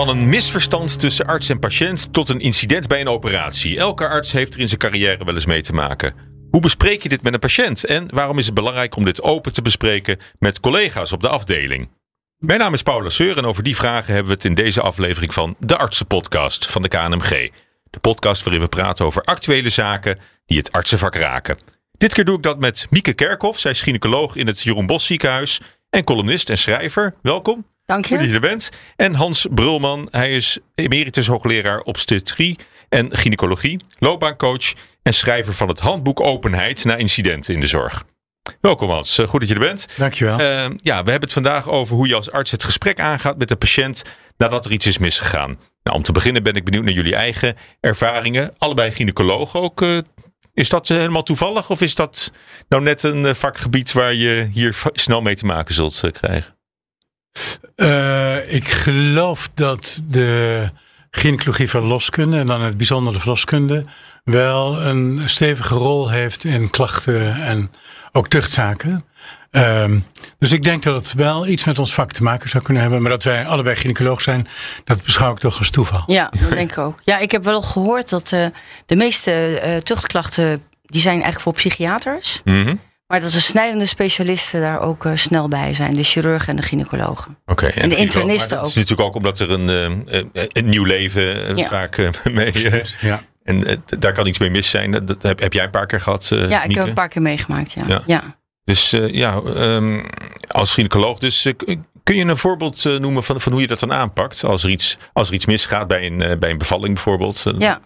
Van een misverstand tussen arts en patiënt tot een incident bij een operatie. Elke arts heeft er in zijn carrière wel eens mee te maken. Hoe bespreek je dit met een patiënt en waarom is het belangrijk om dit open te bespreken met collega's op de afdeling? Mijn naam is Paula Seur en over die vragen hebben we het in deze aflevering van de Artsenpodcast van de KNMG. De podcast waarin we praten over actuele zaken die het artsenvak raken. Dit keer doe ik dat met Mieke Kerkhoff. Zij is gynaecoloog in het Jeroen Bos ziekenhuis en columnist en schrijver. Welkom. Dank je. Goed dat je er bent. En Hans Brulman, hij is emeritus hoogleraar obstetrie en gynaecologie, loopbaancoach en schrijver van het handboek Openheid na incidenten in de zorg. Welkom Hans, Eh, goed dat je er bent. Dankjewel. Eh, ja, we hebben het vandaag over hoe je als arts het gesprek aangaat met de patiënt nadat er iets is misgegaan. Nou, om te beginnen ben ik benieuwd naar jullie eigen ervaringen. Allebei gynaecoloog ook. eh, is dat helemaal toevallig of is dat nou net een vakgebied waar je hier snel mee te maken zult krijgen? Eh, ik geloof dat de gynaecologie van loskunde en dan het bijzonder de verloskunde wel een stevige rol heeft in klachten en ook tuchtzaken. Ehm, dus ik denk dat het wel iets met ons vak te maken zou kunnen hebben. Maar dat wij allebei gynaecoloog zijn, dat beschouw ik toch als toeval. Ja, dat denk ik ook. Ja, ik heb wel gehoord dat eh, de meeste eh, tuchtklachten die zijn eigenlijk voor psychiaters. Mhm. Maar dat de snijdende specialisten daar ook eh, snel bij zijn. De chirurgen en de gynaecologen. Oké, En de internisten ook. Het is natuurlijk ook omdat er een, eh, eh, een nieuw leven Ja. vaak eh, mee. eh, Ja. en daar kan iets mee mis zijn. Dat, dat heb, heb jij een paar keer gehad. eh, Ja, ik Mieke? heb een paar keer meegemaakt. Ja. Ja. Ja. Dus eh, ja, ehm, als gynaecoloog. Dus kun je een voorbeeld eh, noemen van, van hoe je dat dan aanpakt? Als er iets, als er iets misgaat bij een, bij een bevalling bijvoorbeeld. Ja.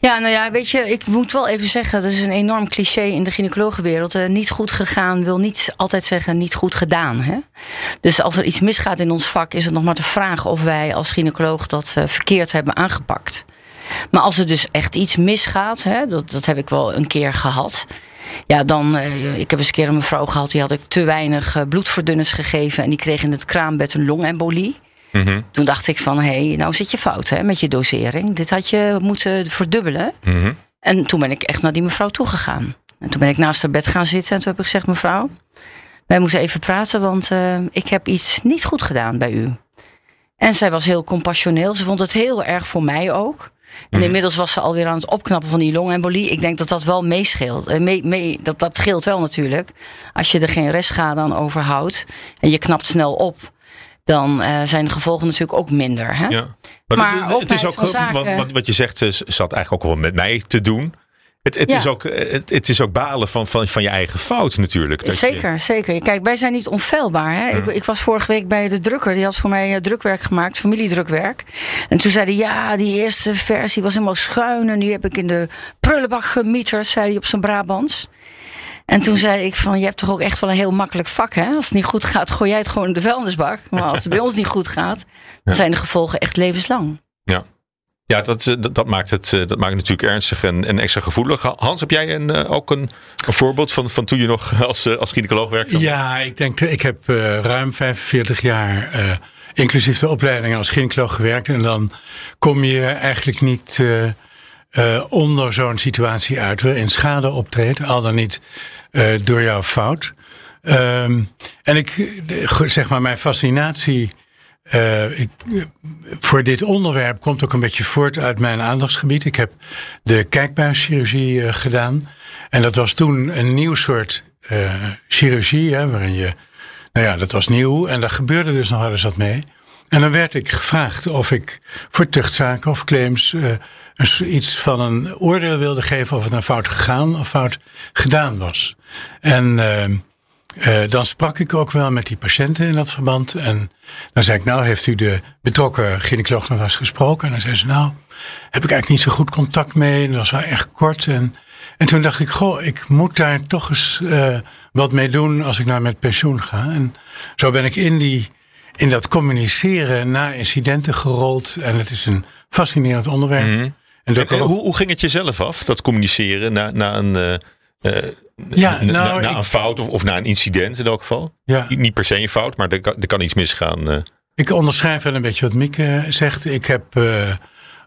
Ja, nou ja, weet je, ik moet wel even zeggen, dat is een enorm cliché in de gynaecologenwereld. Eh, niet goed gegaan wil niet altijd zeggen niet goed gedaan. Hè? Dus als er iets misgaat in ons vak, is het nog maar de vraag of wij als gynaecoloog dat eh, verkeerd hebben aangepakt. Maar als er dus echt iets misgaat, hè, dat, dat heb ik wel een keer gehad. Ja, dan, eh, ik heb eens een keer een mevrouw gehad, die had ik te weinig bloedverdunners gegeven. En die kreeg in het kraambed een longembolie. Mhm, Toen dacht ik van, hé, hey, nou zit je fout hè, met je dosering. Dit had je moeten verdubbelen. mhm. En toen ben ik echt naar die mevrouw toegegaan. En toen ben ik naast haar bed gaan zitten en toen heb ik gezegd, mevrouw, wij moeten even praten, want eh, ik heb iets niet goed gedaan bij u. En zij was heel compassioneel. Ze vond het heel erg voor mij ook. En Mhm. inmiddels was ze alweer aan het opknappen van die longembolie. Ik denk dat dat wel meescheelt. Eh, mee, mee, dat, dat scheelt wel natuurlijk. Als je er geen restschade aan overhoudt en je knapt snel op, dan eh, zijn de gevolgen natuurlijk ook minder. Hè? Ja. Maar, Maar het, het is ook, van zaken- wat, wat, wat je zegt, eh, zat eigenlijk ook wel met mij te doen. Het, het, Ja. is, ook, eh, het, het is ook balen van, van, van je eigen fout natuurlijk. Dat je- Zeker, zeker. Kijk, wij zijn niet onfeilbaar. Hè? Ik, ik was vorige week bij de drukker. Die had voor mij eh, drukwerk gemaakt, familiedrukwerk. En toen zei hij, ja, die eerste versie was helemaal schuin. En die heb ik in de prullenbak gemieterd, zei hij op zijn Brabants. En toen zei ik van, je hebt toch ook echt wel een heel makkelijk vak, hè? Als het niet goed gaat, gooi jij het gewoon in de vuilnisbak. Maar als het bij ons niet goed gaat, dan zijn de gevolgen echt levenslang. Ja, ja dat, eh, dat, dat, maakt het, eh, dat maakt het natuurlijk ernstig en, en extra gevoelig. Hans, heb jij een, eh, ook een, een voorbeeld van, van toen je nog als, als gynaecoloog werkte? Ja, ik denk, ik heb eh, ruim 45 jaar, eh, inclusief de opleiding als gynaecoloog gewerkt. En dan kom je eigenlijk niet eh, eh, onder zo'n situatie uit waarin schade optreedt, al dan niet door jouw fout. Ehm, en ik, eh, zeg maar, mijn fascinatie eh, ik, eh, voor dit onderwerp komt ook een beetje voort uit mijn aandachtsgebied. Ik heb de kijkbuischirurgie eh, gedaan. En dat was toen een nieuw soort eh, chirurgie, hè, waarin je, nou ja, dat was nieuw en daar gebeurde dus nog wel eens wat mee. En dan werd ik gevraagd of ik voor tuchtzaken of claims eh, een iets van een oordeel wilde geven of het nou fout gegaan of fout gedaan was. En ehm, eh, dan sprak ik ook wel met die patiënten in dat verband. En dan zei ik, nou, heeft u de betrokken gynaecoloog nog eens gesproken? En dan zei ze, nou, heb ik eigenlijk niet zo goed contact mee. Dat was wel echt kort. En, en toen dacht ik, goh, ik moet daar toch eens eh, wat mee doen als ik nou met pensioen ga. En zo ben ik in, die, in dat communiceren na incidenten gerold. En het is een fascinerend onderwerp. Door En, en hoe, hoe ging het jezelf af, dat communiceren na, na een... eh, eh, Ja, na, nou, na ik- een fout of, of na een incident in elk geval. Ja. Niet- per se een fout, maar er kan, er kan iets misgaan. eh. Ik onderschrijf wel een beetje wat Mieke zegt. Ik heb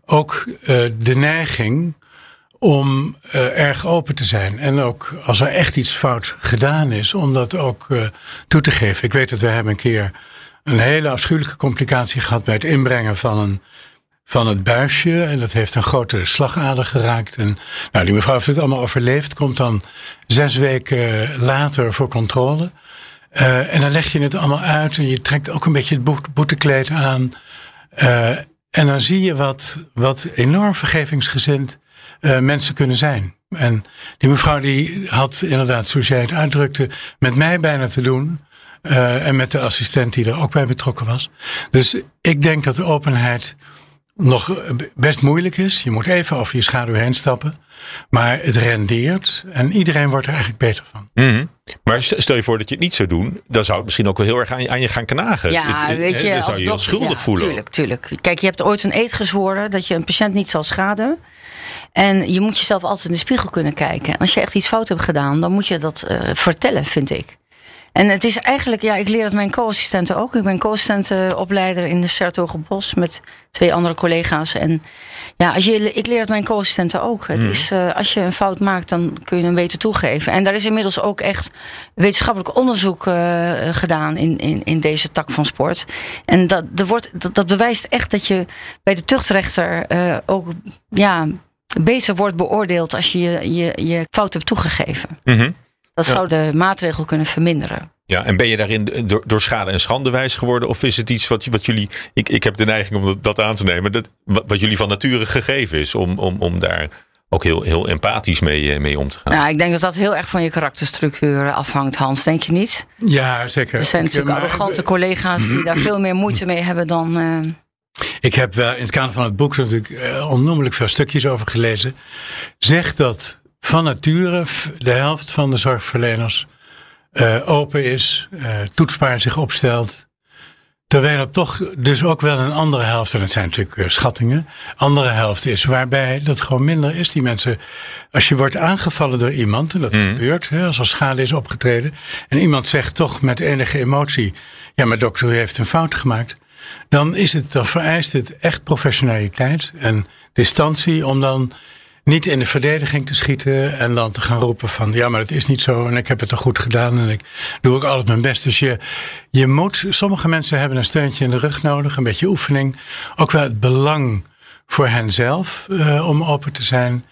ook de neiging om erg open te zijn. En ook als er echt iets fout gedaan is, om dat ook toe te geven. Ik weet dat we hebben een keer een hele afschuwelijke complicatie gehad bij het inbrengen van een van het buisje. En dat heeft een grote slagader geraakt. En nou, die mevrouw heeft het allemaal overleefd. Komt dan zes weken later voor controle. Uh, en dan leg je het allemaal uit. En je trekt ook een beetje het boetekleed aan. Uh, en dan zie je wat, wat enorm vergevingsgezind uh, mensen kunnen zijn. En die mevrouw die had inderdaad, zoals jij het uitdrukte, met mij bijna te doen. Uh, en met de assistent die er ook bij betrokken was. Dus ik denk dat de openheid nog best moeilijk is. Je moet even over je schaduw heen stappen. Maar het rendeert en iedereen wordt er eigenlijk beter van. Mm Maar stel je voor dat je het niet zou doen, dan zou het misschien ook wel heel erg aan je, aan je gaan knagen. Ja, het, het, weet je, dan zou je je schuldig voelen. Tuurlijk, tuurlijk. Kijk, je hebt ooit een eed gezworen dat je een patiënt niet zal schaden. En je moet jezelf altijd in de spiegel kunnen kijken. En als je echt iets fout hebt gedaan, dan moet je dat uh, vertellen, vind ik. En het is eigenlijk, ja, ik leer het mijn co-assistenten ook. Ik ben co-assistentenopleider in de Sertogenbos met twee andere collega's. En ja, als je, ik leer het mijn co-assistenten ook. Het Mhm. is, uh, als je een fout maakt, dan kun je hem weten toegeven. En daar is inmiddels ook echt wetenschappelijk onderzoek uh, gedaan in, in, in deze tak van sport. En dat, er wordt, dat, dat bewijst echt dat je bij de tuchtrechter uh, ook ja, beter wordt beoordeeld als je je, je, je fout hebt toegegeven. Mm -hmm. Dat zou de maatregel kunnen verminderen. Ja, en ben je daarin door, door schade en schande wijs geworden? Of is het iets wat, wat jullie. Ik, ik heb de neiging om dat, dat aan te nemen. Dat, wat, wat, jullie van nature gegeven is. Om, om, om daar ook heel, heel empathisch mee, mee om te gaan. Nou, ik denk dat dat heel erg van je karakterstructuur afhangt, Hans. Denk je niet? Ja, zeker. Er zijn natuurlijk maar, arrogante collega's die daar veel meer moeite mee hebben dan. Uh... Ik heb wel in het kader van het boek natuurlijk onnoemelijk veel stukjes over gelezen. Zeg dat van nature de helft van de zorgverleners uh, open is, uh, toetsbaar zich opstelt. Terwijl er toch dus ook wel een andere helft, en het zijn natuurlijk uh, schattingen, andere helft is waarbij dat gewoon minder is. Die mensen, als je wordt aangevallen door iemand, en dat mm. gebeurt, hè, als er schade is opgetreden, en iemand zegt toch met enige emotie, ja maar dokter, u heeft een fout gemaakt. Dan is het, dan vereist het echt professionaliteit en distantie om dan niet in de verdediging te schieten en dan te gaan roepen van ja, maar het is niet zo en ik heb het toch goed gedaan en ik doe ook altijd mijn best. Dus je, je moet, sommige mensen hebben een steuntje in de rug nodig, een beetje oefening. Ook wel het belang voor henzelf uh, om open te zijn.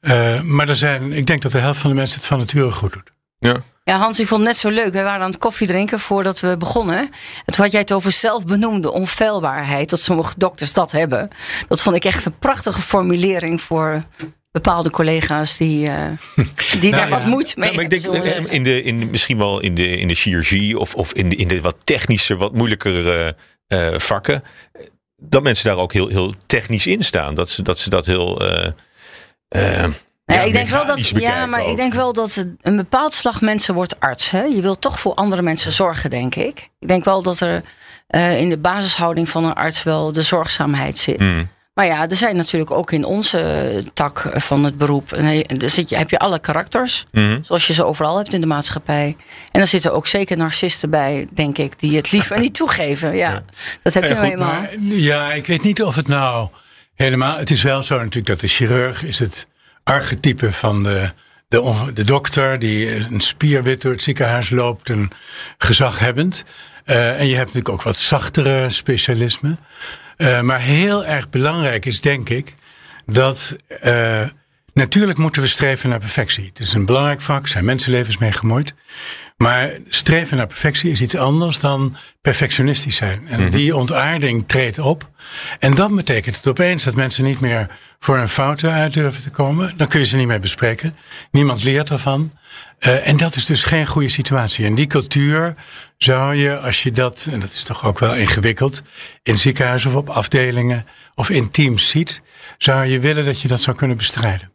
Uh, maar er zijn, ik denk dat de helft van de mensen het van nature goed doet. Ja. Ja, Hans, ik vond het net zo leuk. We waren aan het koffie drinken voordat we begonnen. Het had jij het over zelfbenoemde onfeilbaarheid. Dat sommige dokters dat hebben. Dat vond ik echt een prachtige formulering voor bepaalde collega's die, uh, die nou, daar ja. wat moeite mee ja, maar ik denk in de, in, misschien wel in de, in de chirurgie of, of in, de, in de wat technische, wat moeilijkere uh, vakken. Dat mensen daar ook heel, heel technisch in staan. Dat ze dat, ze dat heel. Uh, ja, ik denk wel dat, ja, maar ook. ik denk wel dat een bepaald slag mensen wordt arts. Hè? Je wilt toch voor andere mensen zorgen, denk ik. Ik denk wel dat er in de basishouding van een arts wel de zorgzaamheid zit. Mm. Maar ja, er zijn natuurlijk ook in onze tak van het beroep. Er zit je, heb je alle karakters, mm. zoals je ze overal hebt in de maatschappij. En er zitten ook zeker narcisten bij, denk ik, die het liever niet toegeven. Ja, ja. dat heb je ja, nou. Maar, ja, ik weet niet of het nou helemaal. Het is wel zo natuurlijk dat de chirurg is het archetype van de, de, de dokter die een spierwit door het ziekenhuis loopt en gezaghebbend. Uh, en je hebt natuurlijk ook wat zachtere specialismen. Uh, maar heel erg belangrijk is, denk ik, dat uh, natuurlijk moeten we streven naar perfectie. Het is een belangrijk vak, zijn mensenlevens mee gemoeid. Maar streven naar perfectie is iets anders dan perfectionistisch zijn. En Mhm. die ontaarding treedt op. En dan betekent het opeens dat mensen niet meer voor een fouten uit durven te komen. Dan kun je ze niet meer bespreken. Niemand leert ervan. Uh, en dat is dus geen goede situatie. En die cultuur zou je, als je dat, en dat is toch ook wel ingewikkeld, in ziekenhuizen of op afdelingen of in teams ziet, zou je willen dat je dat zou kunnen bestrijden.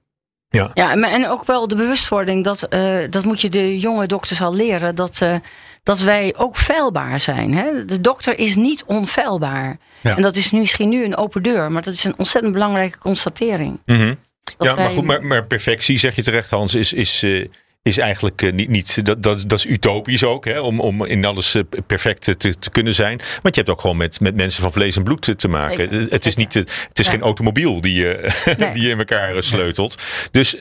Ja. Ja, maar- en ook wel de bewustwording, dat, eh, dat moet je de jonge dokters al leren, dat, eh, dat wij ook feilbaar zijn. Hè? De dokter is niet onfeilbaar. Ja. En dat is nu, misschien nu een open deur, maar dat is een ontzettend belangrijke constatering. Mhm. Ja, maar goed, maar, maar perfectie, zeg je terecht, Hans, is, is, eh, is eigenlijk eh, niet, niet dat, dat, dat is utopisch ook, hè, om, om in alles eh, perfect te, te, kunnen zijn. Want je hebt ook gewoon met, met mensen van vlees en bloed te, te maken. Zeker, het is, niet, eh, het is Ja. geen automobiel die je, Nee. die je in elkaar sleutelt. Dus,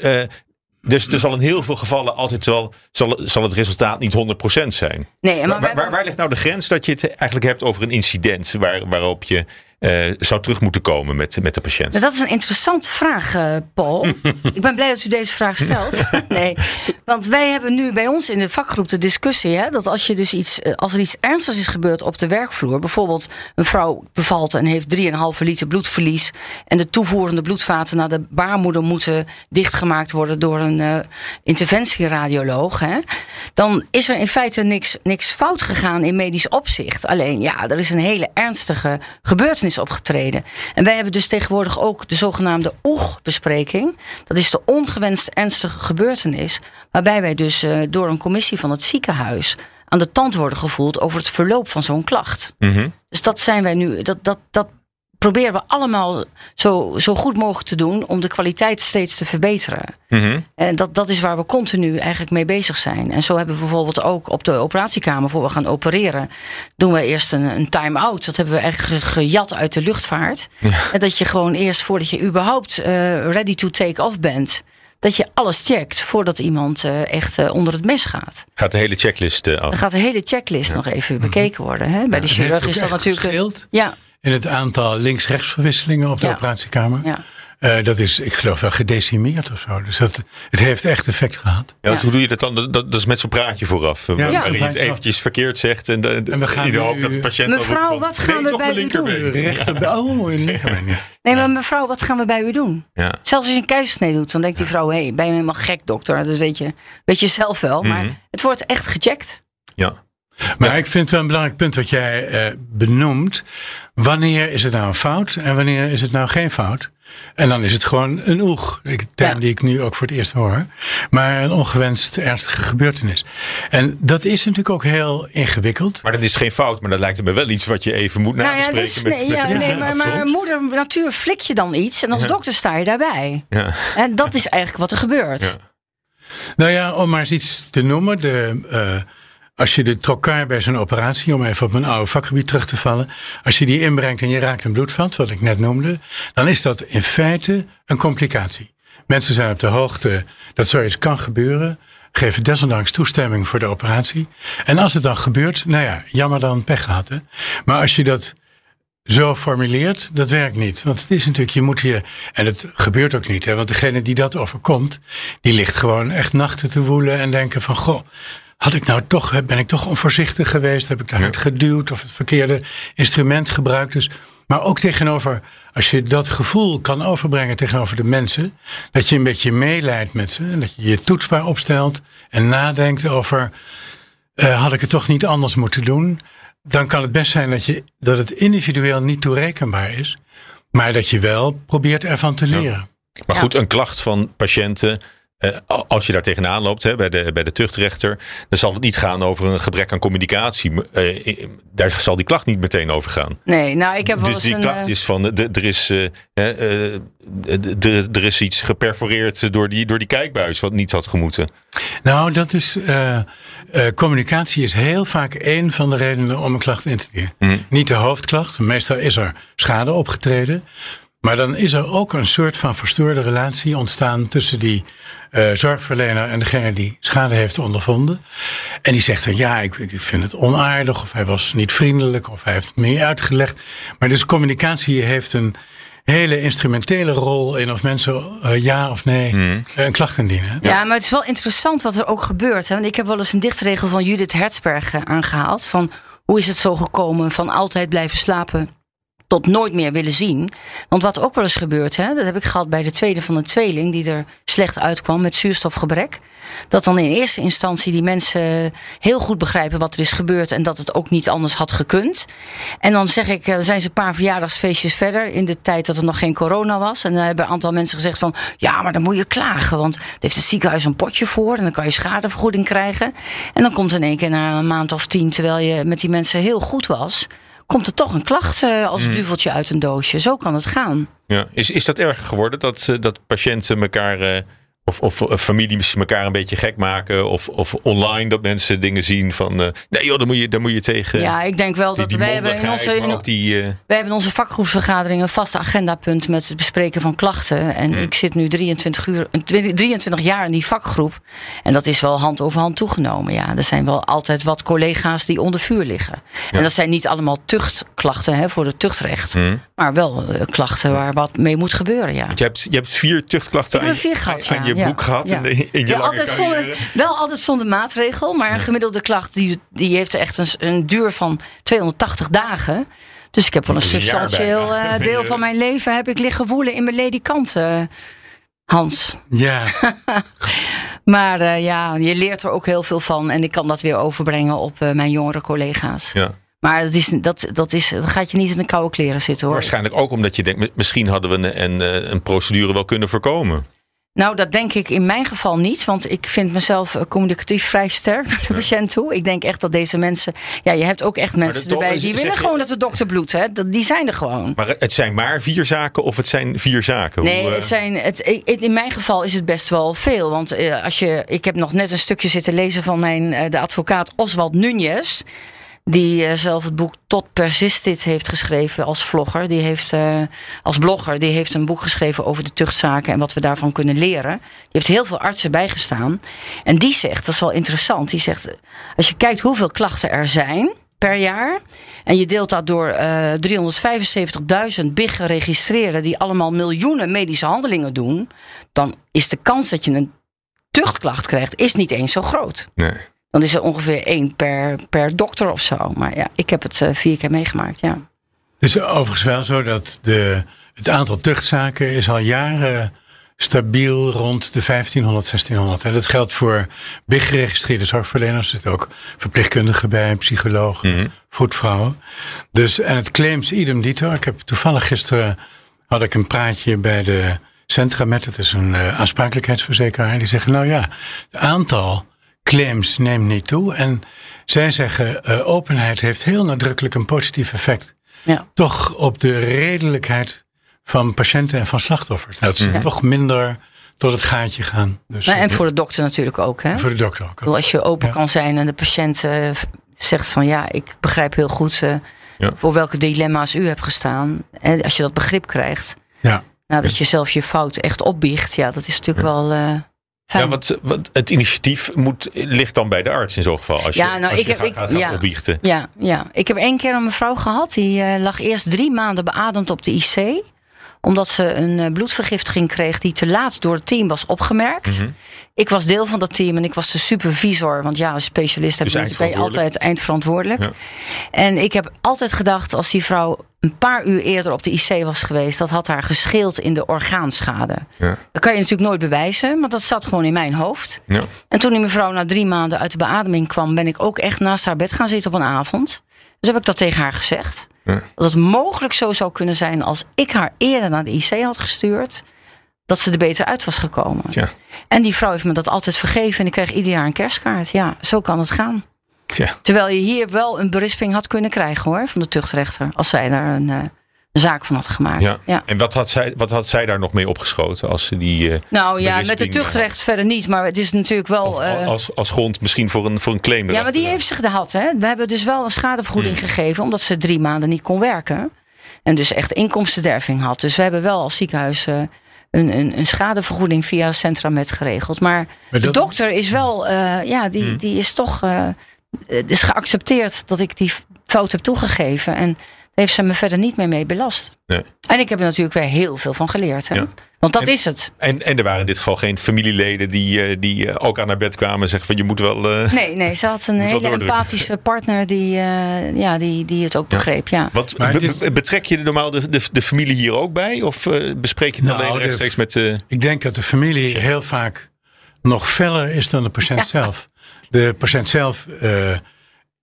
dus er zal in heel veel gevallen altijd wel, zal, zal het resultaat niet 100% zijn. Nee, maar waar, waar ligt nou de grens dat je het eigenlijk hebt over een incident waar, waarop je eh, zou terug moeten komen met, met de patiënt? Nou, dat is een interessante vraag, eh, Paul. ik ben blij dat u deze vraag stelt. nee, want wij hebben nu bij ons in de vakgroep de discussie... Hè, dat als, je dus iets, eh, als er iets ernstigs is gebeurd op de werkvloer... bijvoorbeeld een vrouw bevalt en heeft 3,5 liter bloedverlies... en de toevoerende bloedvaten naar de baarmoeder moeten dichtgemaakt worden... door een interventieradioloog... Hè, dan is er in feite niks, niks fout gegaan in medisch opzicht. Alleen, ja, er is een hele ernstige gebeurtenis opgetreden. En wij hebben dus tegenwoordig ook de zogenaamde OEG-bespreking. Dat is de ongewenst ernstige gebeurtenis. Waarbij wij dus eh, door een commissie van het ziekenhuis aan de tand worden gevoeld over het verloop van zo'n klacht. Mhm. Dus dat zijn wij nu, dat, dat, dat proberen we allemaal zo, zo goed mogelijk te doen om de kwaliteit steeds te verbeteren. Mhm. En dat, dat is waar we continu eigenlijk mee bezig zijn. En zo hebben we bijvoorbeeld ook op de operatiekamer, voor we gaan opereren, doen we eerst een, een time-out. Dat hebben we echt ge- gejat uit de luchtvaart. En dat je gewoon eerst, voordat je überhaupt eh, ready to take off bent, dat je alles checkt voordat iemand eh, echt eh, onder het mes gaat. Gaat de hele checklist eh, af. Dan gaat de hele checklist nog even bekeken worden. Hè? Bij de chirurg is dat natuurlijk. gescheeld Ja, in het aantal links-rechts verwisselingen op de Ja. operatiekamer. ja. Eh, dat is, ik geloof wel gedecimeerd of zo. Dus dat, het heeft echt effect gehad. Ja, want Ja. hoe doe je dat dan? Dat, dat is met zo'n praatje vooraf. eh, Ja, waarin zo'n je het eventjes verkeerd zegt. En, de, En we gaan in de hoop dat de patiënt Mevrouw, wat gaan nee, we bij u doen? oh. Nee, maar mevrouw, wat gaan we bij u doen? Ja. Zelfs als je een keizersnee doet, dan denkt die vrouw: hé, hey, ben je helemaal gek, dokter? Dat weet je, weet je zelf wel. Maar Mhm. het wordt echt gecheckt. ja. Maar ik vind het wel een belangrijk punt wat jij eh, benoemt. Wanneer is het nou een fout en wanneer is het nou geen fout? En dan is het gewoon een oeg. Een term Ja. die ik nu ook voor het eerst hoor. Maar een ongewenst ernstige gebeurtenis. En dat is natuurlijk ook heel ingewikkeld. Maar dat is geen fout, maar dat lijkt me wel iets wat je even moet Nou ja, nabespreken met, nee, met ja, de nee, maar, moeder natuur flik je dan iets en als dokter sta je daarbij. Ja. En dat is eigenlijk wat er gebeurt. Ja. Nou ja, om maar eens iets te noemen. De, eh, als je de trokar bij zo'n operatie, om even op mijn oude vakgebied terug te vallen. Als je die inbrengt en je raakt een bloedvat, wat ik net noemde. Dan is dat in feite een complicatie. Mensen zijn op de hoogte dat zoiets kan gebeuren. Geven desondanks toestemming voor de operatie. En als het dan gebeurt, nou ja, jammer dan pech gehad. Hè? Maar als je dat zo formuleert, dat werkt niet. Want het is natuurlijk, je moet je, en het gebeurt ook niet, hè, want degene die dat overkomt, die ligt gewoon echt nachten te woelen en denken van, goh, had ik nou toch, ben ik toch onvoorzichtig geweest? Heb ik daaruit geduwd of het verkeerde instrument gebruikt? Dus, maar ook tegenover, als je dat gevoel kan overbrengen tegenover de mensen, dat je een beetje meeleidt met ze, en dat je je toetsbaar opstelt en nadenkt over, eh, had ik het toch niet anders moeten doen? Dan kan het best zijn dat, je, dat het individueel niet toerekenbaar is. Maar dat je wel probeert ervan te leren. Maar Ja. goed, een klacht van patiënten. Eh, als je daar tegenaan loopt hè, bij, de, bij de tuchtrechter, dan zal het niet gaan over een gebrek aan communicatie. Eh, daar zal die klacht niet meteen over gaan. Nee, nou, ik heb wel Dus die een, klacht eh, is van, de, er, is, hè, er, er is iets geperforeerd door die, door die kijkbuis wat niet had gemoeten. Nou, dat is. eh, eh, communicatie is heel vaak één van de redenen om een klacht in te dienen. Niet de hoofdklacht. Meestal is er schade opgetreden. Maar dan is er ook een soort van verstoorde relatie ontstaan tussen die eh, zorgverlener en degene die schade heeft ondervonden. En die zegt dan ja, ik, ik vind het onaardig, of hij was niet vriendelijk, of hij heeft meer uitgelegd. Maar dus communicatie heeft een hele instrumentele rol in of mensen eh, ja of nee eh, een klacht indienen. Ja, maar het is wel interessant wat er ook gebeurt. Hè? Want ik heb wel eens een dichtregel van Judith Hertzberg eh, aangehaald. Van hoe is het zo gekomen van altijd blijven slapen tot nooit meer willen zien. Want wat ook wel eens gebeurt, hè, dat heb ik gehad bij de tweede van de tweeling... die er slecht uitkwam met zuurstofgebrek. Dat dan in eerste instantie die mensen heel goed begrijpen wat er is gebeurd... en dat het ook niet anders had gekund. En dan zeg ik, eh, zijn ze een paar verjaardagsfeestjes verder... in de tijd dat er nog geen corona was. En dan hebben een aantal mensen gezegd van... ja, maar dan moet je klagen, want het heeft het ziekenhuis een potje voor... en dan kan je schadevergoeding krijgen. En dan komt in één keer na een maand of tien... terwijl je met die mensen heel goed was... komt er toch een klacht eh, als duveltje uit een doosje. Zo kan het gaan. Ja. Is, is dat erger geworden dat, dat patiënten elkaar eh, Of, of, of families elkaar een beetje gek maken. Of, of online dat mensen dingen zien van. eh, nee joh, dan moet je, dan moet je tegen. Ja, ik denk wel die, dat die wij hebben in onze, in, die. eh, wij hebben in onze vakgroepsvergadering een vaste agendapunt met het bespreken van klachten. En ik zit nu 23, uur, 23 jaar in die vakgroep. En dat is wel hand over hand toegenomen. Ja, er zijn wel altijd wat collega's die onder vuur liggen. En dat zijn niet allemaal tuchtklachten hè, voor het tuchtrecht. Hmm. Maar wel eh, klachten waar wat mee moet gebeuren. Ja. je, hebt, je hebt vier tuchtklachten Ik heb aan, er vier gehad, aan ja. je Ja. broek gehad Ja. in, de, in je Ja, lange altijd zonder, wel altijd zonder maatregel. Maar een gemiddelde klacht die, die heeft echt een, een duur van 280 dagen. Dus ik heb wel een substantieel eh, deel van mijn leven heb ik liggen woelen in mijn ledikant, eh, Hans. Ja, Maar eh, ja, je leert er ook heel veel van. En ik kan dat weer overbrengen op eh, mijn jongere collega's. Ja. Maar dat, is, dat, dat, is, dat gaat je niet in de koude kleren zitten hoor. Waarschijnlijk ook omdat je denkt, misschien hadden we een, een, eh, een procedure wel kunnen voorkomen. Nou, dat denk ik in mijn geval niet. Want ik vind mezelf eh, communicatief vrij sterk naar de patiënt toe. Ik denk echt dat deze mensen. Ja, je hebt ook echt mensen erbij die willen je- gewoon dat de dokter bloedt. Hè? Dat- Die zijn er gewoon. Maar het zijn maar vier zaken of het zijn vier zaken? Nee, Hoe, eh, het zijn, het, in mijn geval is het best wel veel. Want eh, als je, ik heb nog net een stukje zitten lezen van mijn, eh, de advocaat Oswald Nunez. Die eh, zelf het boek Tot Persistit heeft geschreven als vlogger. Die heeft eh, als blogger. Die heeft een boek geschreven over de tuchtzaken en wat we daarvan kunnen leren. Die heeft heel veel artsen bijgestaan. En die zegt, dat is wel interessant. Die zegt, als je kijkt hoeveel klachten er zijn per jaar. En je deelt dat door eh 375.000 big geregistreerden. die allemaal miljoenen medische handelingen doen. dan is de kans dat je een tuchtklacht krijgt, is niet eens zo groot. nee. Dan is er ongeveer één per, per dokter of zo. Maar ja, ik heb het eh, vier keer meegemaakt, ja. Het is overigens wel zo dat de, het aantal tuchtzaken is al jaren stabiel rond de 1500, 1600. En dat geldt voor big geregistreerde zorgverleners. Er zitten ook verpleegkundigen bij, psychologen, voetvrouwen. Dus, en het claims idem dito. Ik heb toevallig gisteren had ik een praatje bij de Centra met, het is een eh, aansprakelijkheidsverzekeraar. Die zeggen, nou ja, het aantal claims neemt niet toe. En zij zeggen, eh, openheid heeft heel nadrukkelijk een positief effect ja. toch op de redelijkheid van patiënten en van slachtoffers. Dat ze Ja. toch minder tot het gaatje gaan. Dus Nou, en voor de dokter natuurlijk ook, hè? voor de dokter ook. Bedoel, Als je open Ja. kan zijn en de patiënt eh, zegt van ja, ik begrijp heel goed eh, Ja. voor welke dilemma's u hebt gestaan. En als je dat begrip krijgt, Ja. nadat je zelf je fout echt opbiecht, ja, dat is natuurlijk wel eh fijn. Ja, wat, wat, het initiatief moet, ligt dan bij de arts in zo'n geval. Als je, nou, als ik je heb- gaat, ik- gaat, gaat ja. opbiechten. Ja, ja, ik heb één keer een mevrouw gehad. Die eh, lag eerst drie maanden beademd op de IC. Omdat ze een eh, bloedvergiftiging kreeg die te laat door het team was opgemerkt. Mhm. Ik was deel van dat team en ik was de supervisor. Want ja, als specialist heb Dus je altijd eindverantwoordelijk. Ja. En ik heb altijd gedacht, als die vrouw een paar uur eerder op de IC was geweest, dat had haar gescheeld in de orgaanschade. Ja. Dat kan je natuurlijk nooit bewijzen, maar dat zat gewoon in mijn hoofd. Ja. En toen die mevrouw na drie maanden uit de beademing kwam, ben ik ook echt naast haar bed gaan zitten op een avond. Dus heb ik dat tegen haar gezegd. Ja. Dat het mogelijk zo zou kunnen zijn als ik haar eerder naar de IC had gestuurd, dat ze er beter uit was gekomen. Tja. En die vrouw heeft me dat altijd vergeven en ik kreeg ieder jaar een kerstkaart. Ja, zo kan het gaan. Tja. Terwijl je hier wel een berisping had kunnen krijgen hoor, van de tuchtrechter. Als zij daar een, eh, een zaak van had gemaakt. Ja. Ja. En wat had, zij, wat had zij daar nog mee opgeschoten als ze die. eh, Nou ja, met de berisping, tuchtrecht verder niet. Maar het is natuurlijk wel. of eh, als, als grond misschien voor een, voor een claim. ja, maar die heeft zich gehad. Hè? We hebben dus wel een schadevergoeding gegeven. Omdat ze drie maanden niet kon werken. En dus echt inkomstenderving had. Dus we hebben wel als ziekenhuis eh, een, een, een schadevergoeding via Centramed geregeld. Maar, Maar de dokter is wel, eh, ja, die, die is toch, eh, het is geaccepteerd dat ik die fout heb toegegeven. En heeft ze me verder niet meer mee belast. Nee. En ik heb er natuurlijk weer heel veel van geleerd. Hè? Ja. Want dat En- is het. En, en er waren in dit geval geen familieleden die, eh, die eh, ook aan haar bed kwamen en zeggen van je moet wel. eh, Nee, nee, ze had een hele empathische partner die, eh, ja, die, die het ook begreep. Ja. Wat, Maar be- dit- be- betrek je normaal de, de, de familie hier ook bij? Of bespreek je het Nou, alleen de- rechtstreeks met de. Ik denk dat de familie heel vaak nog feller is dan de patiënt zelf. De patiënt zelf eh,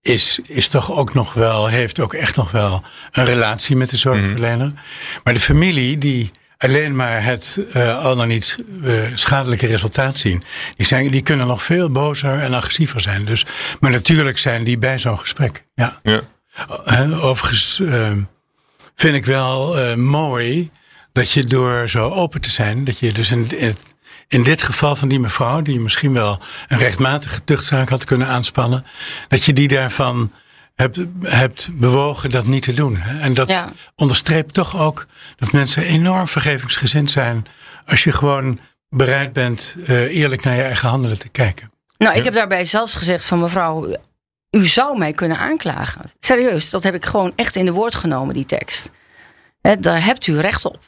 is, is toch ook nog wel, heeft ook echt nog wel een relatie met de zorgverlener. Maar de familie die alleen maar het eh, al dan niet eh, schadelijke resultaat zien, die, zijn, die kunnen nog veel bozer en agressiever zijn. Dus, maar natuurlijk zijn die bij zo'n gesprek. Ja. Ja. Eh, Overigens eh, vind ik wel mooi dat je door zo open te zijn, dat je dus in, in het, in dit geval van die mevrouw, die misschien wel een rechtmatige tuchtzaak had kunnen aanspannen, dat je die daarvan hebt, hebt bewogen dat niet te doen. En dat Ja. onderstreept toch ook dat mensen enorm vergevingsgezind zijn als je gewoon bereid bent eh, eerlijk naar je eigen handelen te kijken. Nou, ik heb daarbij zelfs gezegd van mevrouw, u zou mij kunnen aanklagen. Serieus, dat heb ik gewoon echt in de woord genomen, die tekst. Hè, daar hebt u recht op.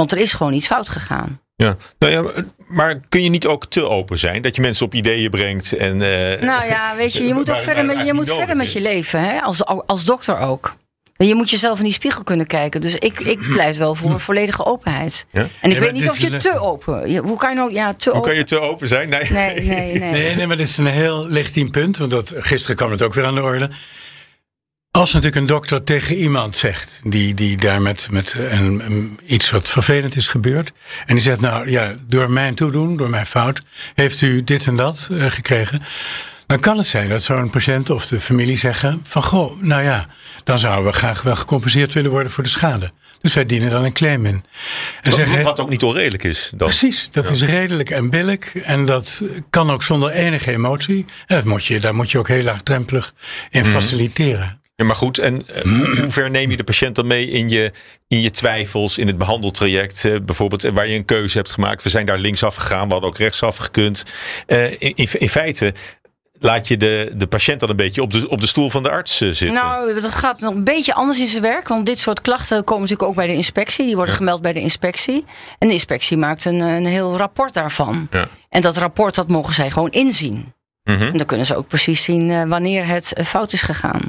Want er is gewoon iets fout gegaan. Ja. Nou ja, maar kun je niet ook te open zijn? Dat je mensen op ideeën brengt en... eh, Nou ja, weet je, je moet waar- ook verder waar met, je moet verder met je leven, hè? Als, als dokter ook. Je moet jezelf in die spiegel kunnen kijken. Dus ik, ik pleit wel voor volledige openheid. Ja? En ik Ja, weet niet of je een- te open. Hoe kan je nou, ja, te Hoe open. kan je te open zijn? Nee. Nee, nee, nee. Nee, nee, maar dit is een heel legitiem punt. Want dat, gisteren kwam het ook weer aan de orde. Als natuurlijk een dokter tegen iemand zegt, die, die daar met, met een, een- iets wat vervelend is gebeurd. En die zegt, nou ja, door mijn toedoen, door mijn fout, heeft u dit en dat eh, gekregen. Dan kan het zijn dat zo'n patiënt of de familie zeggen van, goh, nou ja, dan zouden we graag wel gecompenseerd willen worden voor de schade. Dus wij dienen dan een claim in. En Wat, zeggen, wat ook niet onredelijk is. Dan. Precies, dat is redelijk en billig. En dat kan ook zonder enige emotie. En dat moet je, daar moet je ook heel laagdrempelig in Mhm. faciliteren. Ja, maar goed, en eh, hoe ver neem je de patiënt dan mee in je, in je twijfels, in het behandeltraject? eh, bijvoorbeeld, eh, waar je een keuze hebt gemaakt. We zijn daar linksaf gegaan, we hadden ook rechtsaf gekund. Eh, in, in, in feite laat je de, de patiënt dan een beetje op de, op de stoel van de arts zitten. Nou, dat gaat nog een beetje anders in zijn werk. Want dit soort klachten komen natuurlijk ook bij de inspectie. Die worden gemeld bij de inspectie. En de inspectie maakt een, een heel rapport daarvan. Ja. En dat rapport, dat mogen zij gewoon inzien. Mhm. En dan kunnen ze ook precies zien eh, wanneer het eh, fout is gegaan.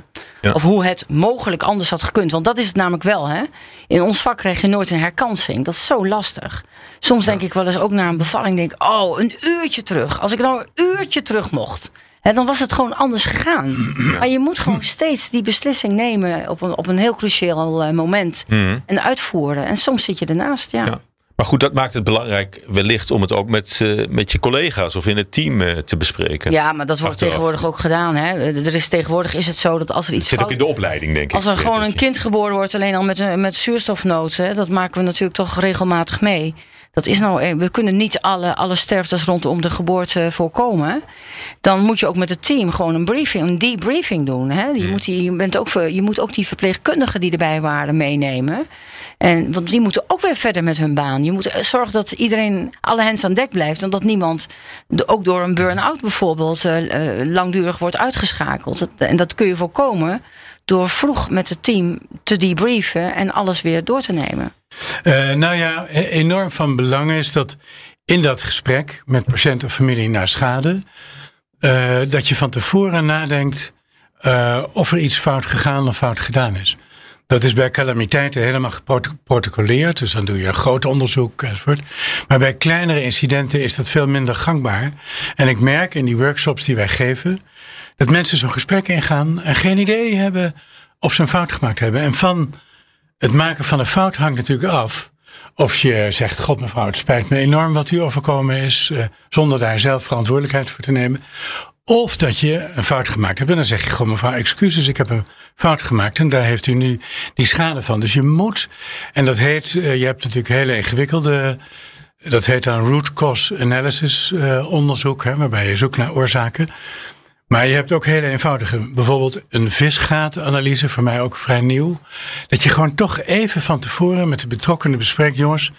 Ja. Of hoe het mogelijk anders had gekund. Want dat is het namelijk wel. Hè? In ons vak krijg je nooit een herkansing. Dat is zo lastig. Soms denk ik wel eens ook na een bevalling. Denk, oh, een uurtje terug. Als ik nou een uurtje terug mocht. Hè, dan was het gewoon anders gegaan. Maar je moet gewoon steeds die beslissing nemen. Op een, op een heel cruciaal eh, moment. Mhm. En uitvoeren. En soms zit je ernaast. Ja. Maar goed, dat maakt het belangrijk wellicht om het ook met, eh, met je collega's of in het team eh, te bespreken. Ja, maar dat wordt Achteraf. tegenwoordig ook gedaan. Hè? Er is, tegenwoordig is het zo dat als er Het iets zit ook in de opleiding, denk ik. Als er gewoon een kind geboren wordt, alleen al met, een- met zuurstofnood, hè, dat maken we natuurlijk toch regelmatig mee. Dat is nou, eh, we kunnen niet alle, alle sterftes rondom de geboorte voorkomen. Dan moet je ook met het team gewoon een briefing, een debriefing doen. Hè. Je, moet die, je, bent ook, je moet ook die verpleegkundigen die erbij waren meenemen. En, want die moeten ook weer verder met hun baan. Je moet eh, zorgen dat iedereen, alle hens aan dek blijft. En dat niemand, ook door een burn-out bijvoorbeeld, eh, eh, langdurig wordt uitgeschakeld. En dat kun je voorkomen door vroeg met het team te debriefen en alles weer door te nemen. Nou ja, e- enorm van belang is dat in dat gesprek met patiënt of familie naar schade, dat je van tevoren nadenkt of er iets fout gegaan of fout gedaan is. Dat is bij calamiteiten helemaal geprotocoleerd, dus dan doe je een groot onderzoek enzovoort. Maar bij kleinere incidenten is dat veel minder gangbaar. En ik merk in die workshops die wij geven, dat mensen zo'n gesprek ingaan en geen idee hebben of ze een fout gemaakt hebben. En van het maken van een fout hangt natuurlijk af. Of je zegt, god mevrouw, het spijt me enorm wat u overkomen is. eh, zonder daar zelf verantwoordelijkheid voor te nemen. Of dat je een fout gemaakt hebt. En dan zeg je gewoon mevrouw, excuses, ik heb een fout gemaakt. En daar heeft u nu die schade van. Dus je moet, en dat heet, eh, je hebt natuurlijk hele ingewikkelde... Dat heet dan root cause analysis eh, onderzoek. Hè, waarbij je zoekt naar oorzaken. Maar je hebt ook hele eenvoudige, bijvoorbeeld een visgaatanalyse, voor mij ook vrij nieuw. Dat je gewoon toch even van tevoren met de betrokkenen bespreekt, jongens,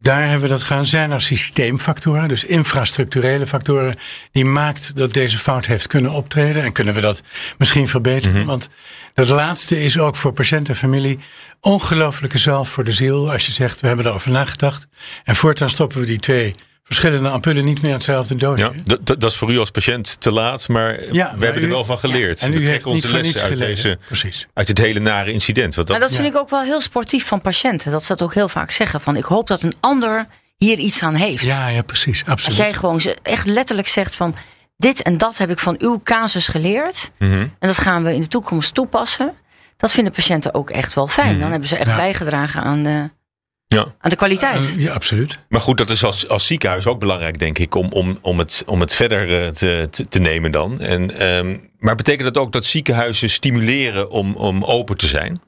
daar hebben we dat gaan. Zijn er systeemfactoren, dus infrastructurele factoren, die maakt dat deze fout heeft kunnen optreden? En kunnen we dat misschien verbeteren? Want dat laatste is ook voor patiënt en familie ongelooflijke zelf voor de ziel. Als je zegt, we hebben erover nagedacht. En voortaan stoppen we die twee verschillende ampullen niet meer hetzelfde doosje. Ja, dat, dat dat is voor u als patiënt te laat, maar Ja, we maar hebben er wel van geleerd. En we u trekken onze lessen uit, deze, Precies. uit dit hele nare incident. Want dat, Maar dat vind ik ook wel heel sportief van patiënten. Dat ze dat ook heel vaak zeggen. Van ik hoop dat een ander hier iets aan heeft. Ja, ja, precies. Als Absoluut. jij gewoon echt letterlijk zegt van dit en dat heb ik van uw casus geleerd. Mhm. En dat gaan we in de toekomst toepassen. Dat vinden patiënten ook echt wel fijn. Dan hebben ze echt Mhm. Ja. bijgedragen aan de, Ja. aan de kwaliteit. Ja, absoluut. Maar goed, dat is als, als ziekenhuis ook belangrijk, denk ik, om, om, om, het, om het verder eh, te, te, te nemen dan. En, ehm, maar betekent dat ook dat ziekenhuizen stimuleren om, om open te zijn?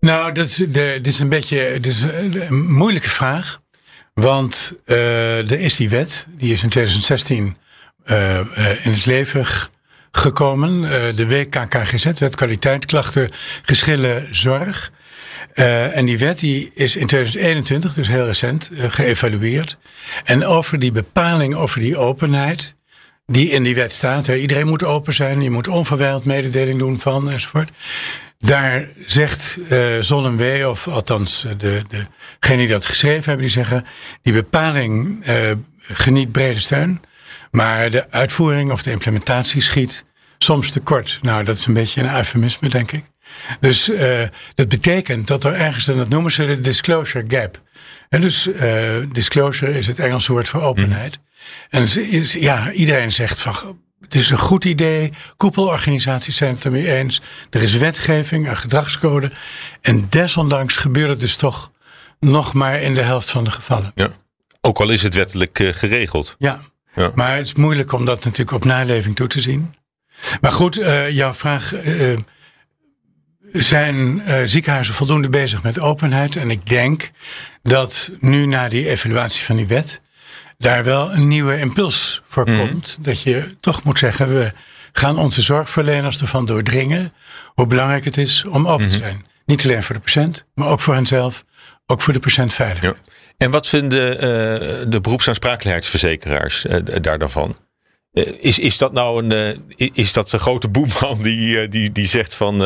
Nou, dat is, de, dit is een beetje dit is een moeilijke vraag. Want uh, er is die wet, die is in 2016 uh, in het leven gekomen. de WKKGZ, Wet Kwaliteit, Klachten, Geschillen, Zorg. Uh, en die wet die is in 2021, dus heel recent, uh, geëvalueerd. En over die bepaling, over die openheid, die in die wet staat. Hè, iedereen moet open zijn, je moet onverwijld mededeling doen van enzovoort. Daar zegt uh, Zon of althans de, degene die dat geschreven hebben, die zeggen: die bepaling geniet brede steun, maar de uitvoering of de implementatie schiet soms tekort. Nou, dat is een beetje een eufemisme, denk ik. Dus uh, dat betekent dat er ergens, en dat noemen ze de disclosure gap. En dus uh, disclosure is het Engelse woord voor openheid. Mm. En ja, iedereen zegt van het is een goed idee. Koepelorganisaties zijn het ermee eens. Er is wetgeving, een gedragscode. En desondanks gebeurt het dus toch nog maar in de helft van de gevallen. Ja. Ook al is het wettelijk uh, geregeld. Ja. ja. maar het is moeilijk om dat natuurlijk op naleving toe te zien. Maar goed, uh, jouw vraag. Uh, zijn uh, ziekenhuizen voldoende bezig met openheid? En ik denk dat nu na die evaluatie van die wet daar wel een nieuwe impuls voor mm. komt. Dat je toch moet zeggen, we gaan onze zorgverleners ervan doordringen hoe belangrijk het is om open te mhm. zijn. Niet alleen voor de patiënt, maar ook voor henzelf, ook voor de patiënt veilig. Ja. En wat vinden uh, de beroepsaansprakelijkheidsverzekeraars uh, daar dan van? Eh, is, is dat nou een, uh, is dat een grote boeman die, uh, die, die zegt van,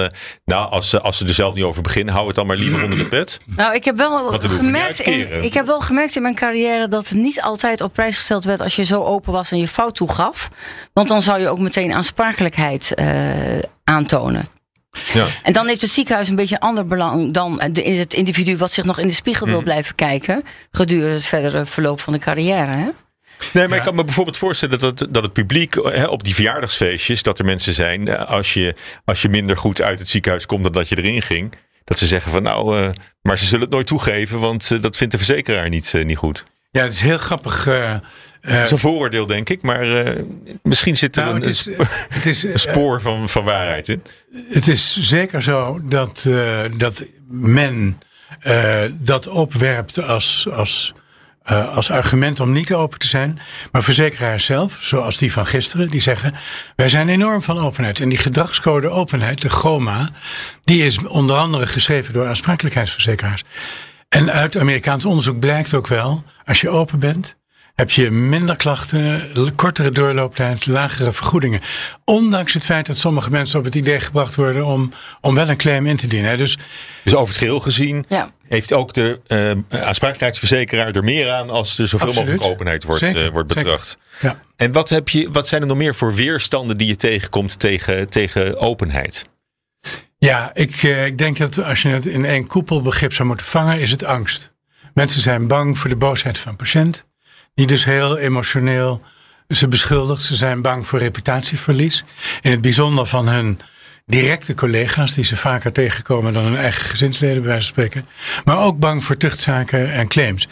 nou, als, als ze er zelf niet over beginnen, hou het dan maar liever onder de pet? Nou, ik heb wel gemerkt, in, ik heb wel gemerkt in mijn carrière dat het niet altijd op prijs gesteld werd als je zo open was en je fout toegaf. Want dan zou je ook meteen aansprakelijkheid aantonen. Ja. En dan heeft het ziekenhuis een beetje een ander belang dan het individu wat zich nog in de spiegel wil mm. blijven kijken gedurende het verdere verloop van de carrière. Hè? Nee, maar ik kan me bijvoorbeeld voorstellen dat het, dat het publiek hè, op die verjaardagsfeestjes, dat er mensen zijn, eh, als je, als je minder goed uit het ziekenhuis komt dan dat je erin ging, dat ze zeggen van nou, uh, maar ze zullen het nooit toegeven, want uh, dat vindt de verzekeraar niet, uh, niet goed. Ja, het is heel grappig. dat is een vooroordeel, denk ik, maar misschien zit er nou, een, het is, het is, een spoor van, van waarheid in. Het is zeker zo dat, dat men dat opwerpt als, als uh, als argument om niet open te zijn. Maar verzekeraars zelf, zoals die van gisteren, die zeggen: wij zijn enorm van openheid. En die gedragscode openheid, de GOMA, die is onder andere geschreven door aansprakelijkheidsverzekeraars. En uit Amerikaans onderzoek blijkt ook wel, als je open bent, heb je minder klachten, kortere doorlooptijd, lagere vergoedingen. Ondanks het feit dat sommige mensen op het idee gebracht worden om, om wel een claim in te dienen. Dus, dus over het geheel gezien ja. heeft ook de uh, aansprakelijkheidsverzekeraar er meer aan als er zoveel mogelijk openheid wordt, uh, wordt betracht. Ja. En wat, heb je, wat zijn er nog meer voor weerstanden die je tegenkomt tegen, tegen openheid? Ja, ik, uh, ik denk dat als je het in één koepelbegrip zou moeten vangen, is het angst. Mensen zijn bang voor de boosheid van patiënt die dus heel emotioneel ze beschuldigt. Ze zijn bang voor reputatieverlies. In het bijzonder van hun directe collega's, die ze vaker tegenkomen dan hun eigen gezinsleden, bij wijze van spreken. Maar ook bang voor tuchtzaken en claims.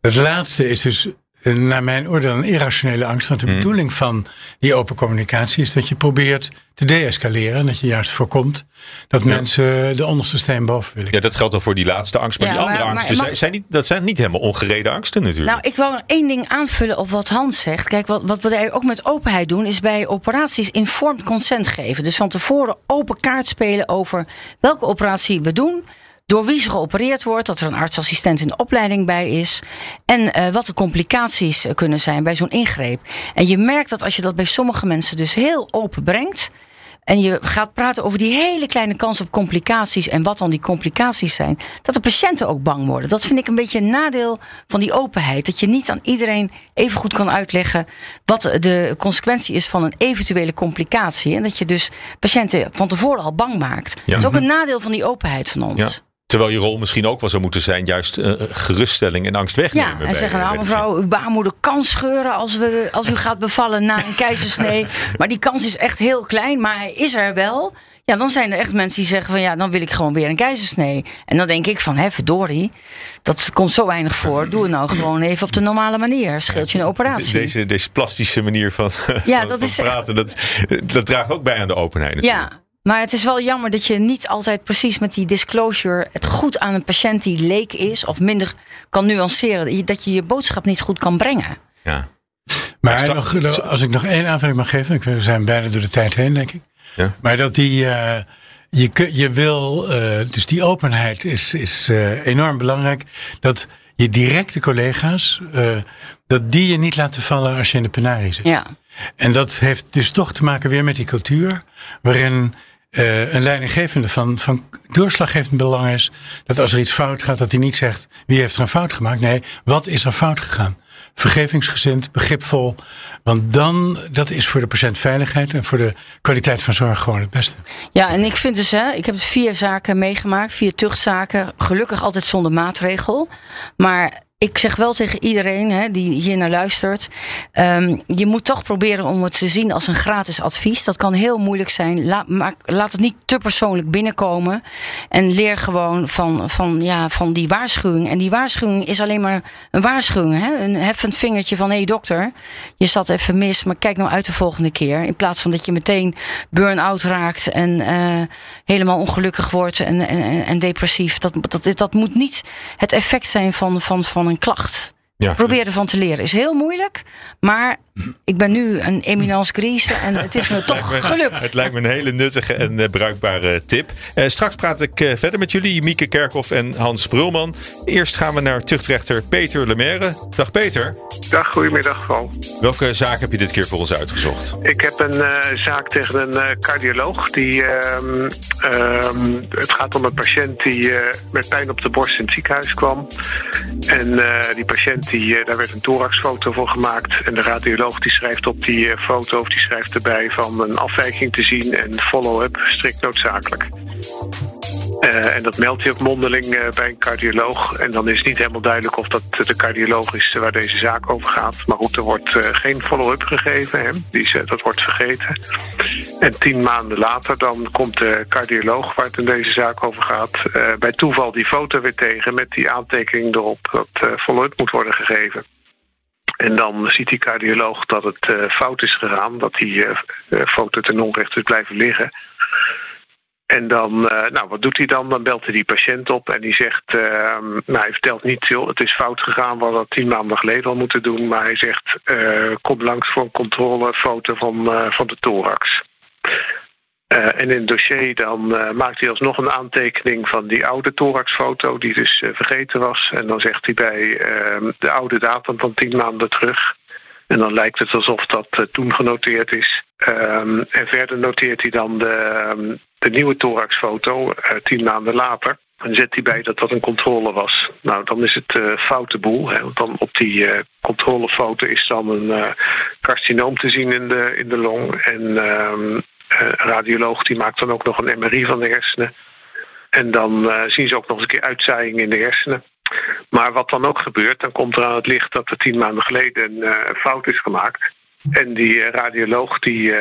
Het laatste is dus naar mijn oordeel een irrationele angst. Want de hmm. bedoeling van die open communicatie is dat je probeert te deescaleren. En dat je juist voorkomt dat mensen de onderste steen boven willen. Ja, dat geldt dan voor die laatste angst. Maar die andere angsten, zijn, zijn, niet, dat zijn niet helemaal ongereden angsten natuurlijk. Nou, ik wil één ding aanvullen op wat Hans zegt. Kijk, wat, wat we ook met openheid doen, is bij operaties informed consent geven. Dus van tevoren open kaart spelen over welke operatie we doen door wie ze geopereerd wordt, dat er een artsassistent in de opleiding bij is en uh, wat de complicaties kunnen zijn bij zo'n ingreep. En je merkt dat als je dat bij sommige mensen dus heel open brengt, en je gaat praten over die hele kleine kans op complicaties en wat dan die complicaties zijn, dat de patiënten ook bang worden. Dat vind ik een beetje een nadeel van die openheid. Dat je niet aan iedereen even goed kan uitleggen wat de consequentie is van een eventuele complicatie. En dat je dus patiënten van tevoren al bang maakt. Dat is ook een nadeel van die openheid van ons. Ja. Terwijl je rol misschien ook wel zou moeten zijn, juist uh, geruststelling en angst wegnemen. Ja, en zeggen nou mevrouw, uw baarmoeder kan scheuren als, we, als u gaat bevallen na een keizersnee. maar die kans is echt heel klein, maar hij is er wel. Ja, dan zijn er echt mensen die zeggen van ja, dan wil ik gewoon weer een keizersnee. En dan denk ik van, hè verdorie, dat komt zo weinig voor. Doe het nou gewoon even op de normale manier. Scheelt je een operatie. Deze, deze plastische manier van, ja, van, dat is praten, dat, dat draagt ook bij aan de openheid natuurlijk. Ja, Maar het is wel jammer dat je niet altijd precies met die disclosure het goed aan een patiënt die leek is of minder kan nuanceren. Dat je je boodschap niet goed kan brengen. Ja. Maar nog, als ik nog één aanvulling mag geven, we zijn bijna door de tijd heen, denk ik. Ja. Maar dat die, uh, je, je wil, uh, dus die openheid is, is uh, enorm belangrijk. Dat je directe collega's, dat die je niet laten vallen als je in de penarie zit. Ja. En dat heeft dus toch te maken weer met die cultuur, waarin uh, een leidinggevende van, van doorslaggevend belang is dat als er iets fout gaat, dat hij niet zegt wie heeft er een fout gemaakt. Nee, wat is er fout gegaan? Vergevingsgezind, begripvol. Want dan, dat is voor de patiëntveiligheid en voor de kwaliteit van zorg gewoon het beste. Ja, en ik vind dus, hè, ik heb vier zaken meegemaakt, vier tuchtzaken. Gelukkig altijd zonder maatregel. Maar ik zeg wel tegen iedereen hè, die hier naar luistert. Um, je moet toch proberen om het te zien als een gratis advies. Dat kan heel moeilijk zijn. Laat, maar laat het niet te persoonlijk binnenkomen. En leer gewoon van, van, ja, van die waarschuwing. En die waarschuwing is alleen maar een waarschuwing. Hè? Een heffend vingertje van hé hey, dokter, je zat even mis, maar kijk nou uit de volgende keer. In plaats van dat je meteen burn-out raakt en uh, helemaal ongelukkig wordt en, en, en depressief. Dat, dat, dat moet niet het effect zijn van, van, van een klacht. Ja. Probeer ervan te leren. Is heel moeilijk, maar ik ben nu een eminence grise en het is me toch gelukt. Het lijkt me een hele nuttige en uh, bruikbare tip. Uh, straks praat ik uh, verder met jullie, Mieke Kerkhoff en Hans Brulman. Eerst gaan we naar tuchtrechter Peter Lemaire. Dag Peter. Dag, goedemiddag Paul. Welke zaak heb je dit keer voor ons uitgezocht? Ik heb een zaak tegen een cardioloog. Die, ehm, ehm, het gaat om een patiënt die met pijn op de borst in het ziekenhuis kwam. En die patiënt, die, daar werd een thoraxfoto voor gemaakt. En de radioloog die schrijft op die eh, foto of die schrijft erbij van een afwijking te zien en follow-up strikt noodzakelijk. Uh, en dat meldt hij ook mondeling uh, bij een cardioloog. En dan is niet helemaal duidelijk of dat de cardioloog is waar deze zaak over gaat. Maar goed, er wordt geen follow-up gegeven. Hè? Die, dat wordt vergeten. En tien maanden later dan komt de cardioloog waar het in deze zaak over gaat... bij toeval die foto weer tegen met die aantekening erop dat follow-up moet worden gegeven. En dan ziet die cardioloog dat het uh, fout is gegaan, dat die uh, foto ten onrechte is blijven liggen. En dan, nou, wat doet hij dan? Dan belt hij die patiënt op en die zegt, ehm, nou, hij vertelt niet, joh, het is fout gegaan, we hadden dat tien maanden geleden al moeten doen. Maar hij zegt, kom langs voor een controlefoto van, van de thorax. Uh, en in het dossier dan uh, maakt hij alsnog een aantekening van die oude thoraxfoto, die dus uh, vergeten was. En dan zegt hij bij ehm, de oude datum van tien maanden terug. En dan lijkt het alsof dat toen genoteerd is. Um, en verder noteert hij dan de, um, de nieuwe thoraxfoto tien maanden later. En zet hij bij dat dat een controle was. Nou, dan is het uh, foute boel. Hè, want dan op die uh, controlefoto is dan een uh, carcinoom te zien in de, in de long. En een eh, radioloog die maakt dan ook nog een MRI van de hersenen. En dan uh, zien ze ook nog eens een keer uitzaaiing in de hersenen. Maar wat dan ook gebeurt, dan komt er aan het licht dat er tien maanden geleden een uh, fout is gemaakt. En die radioloog die,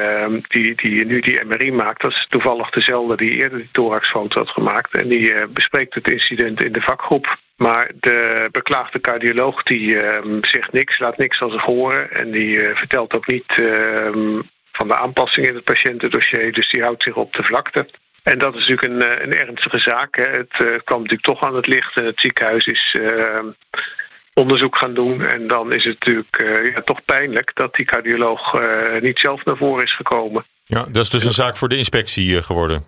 die, die nu die MRI maakt, dat is toevallig dezelfde die eerder die thoraxfoto had gemaakt. En die bespreekt het incident in de vakgroep. Maar de beklaagde cardioloog die ehm, zegt niks, laat niks van zich horen. En die vertelt ook niet ehm, van de aanpassing in het patiëntendossier. Dus die houdt zich op de vlakte. En dat is natuurlijk een, eh, een ernstige zaak. Hè. Het uh, kwam natuurlijk toch aan het licht en het ziekenhuis is uh, onderzoek gaan doen. En dan is het natuurlijk uh, ja, toch pijnlijk dat die cardioloog niet zelf naar voren is gekomen. Ja, dat is dus een zaak voor de inspectie geworden.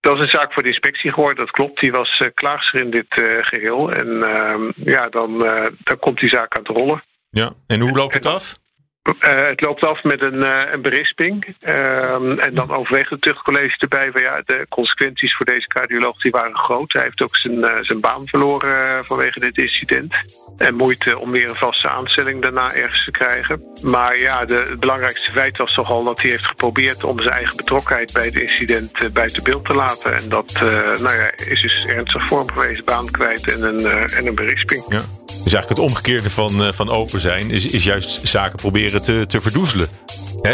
Dat is een zaak voor de inspectie geworden, dat klopt. Die was klaagster in dit geheel. En ehm, ja, dan, dan komt die zaak aan het rollen. Ja, en hoe loopt het af? Uh, het loopt af met een, uh, een berisping. Uh, en dan overweegt het tuchtcollege erbij ja, de consequenties voor deze cardioloog die waren groot. Hij heeft ook zijn, eh, zijn baan verloren vanwege dit incident. En moeite om weer een vaste aanstelling daarna ergens te krijgen. Maar ja, de, het belangrijkste feit was toch al dat hij heeft geprobeerd om zijn eigen betrokkenheid bij het incident buiten beeld te laten. En dat nou ja, is dus ernstig vormgewezen, baan kwijt en een, en een berisping. Ja. Dus eigenlijk het omgekeerde van, van open zijn is, is juist zaken proberen te, te verdoezelen.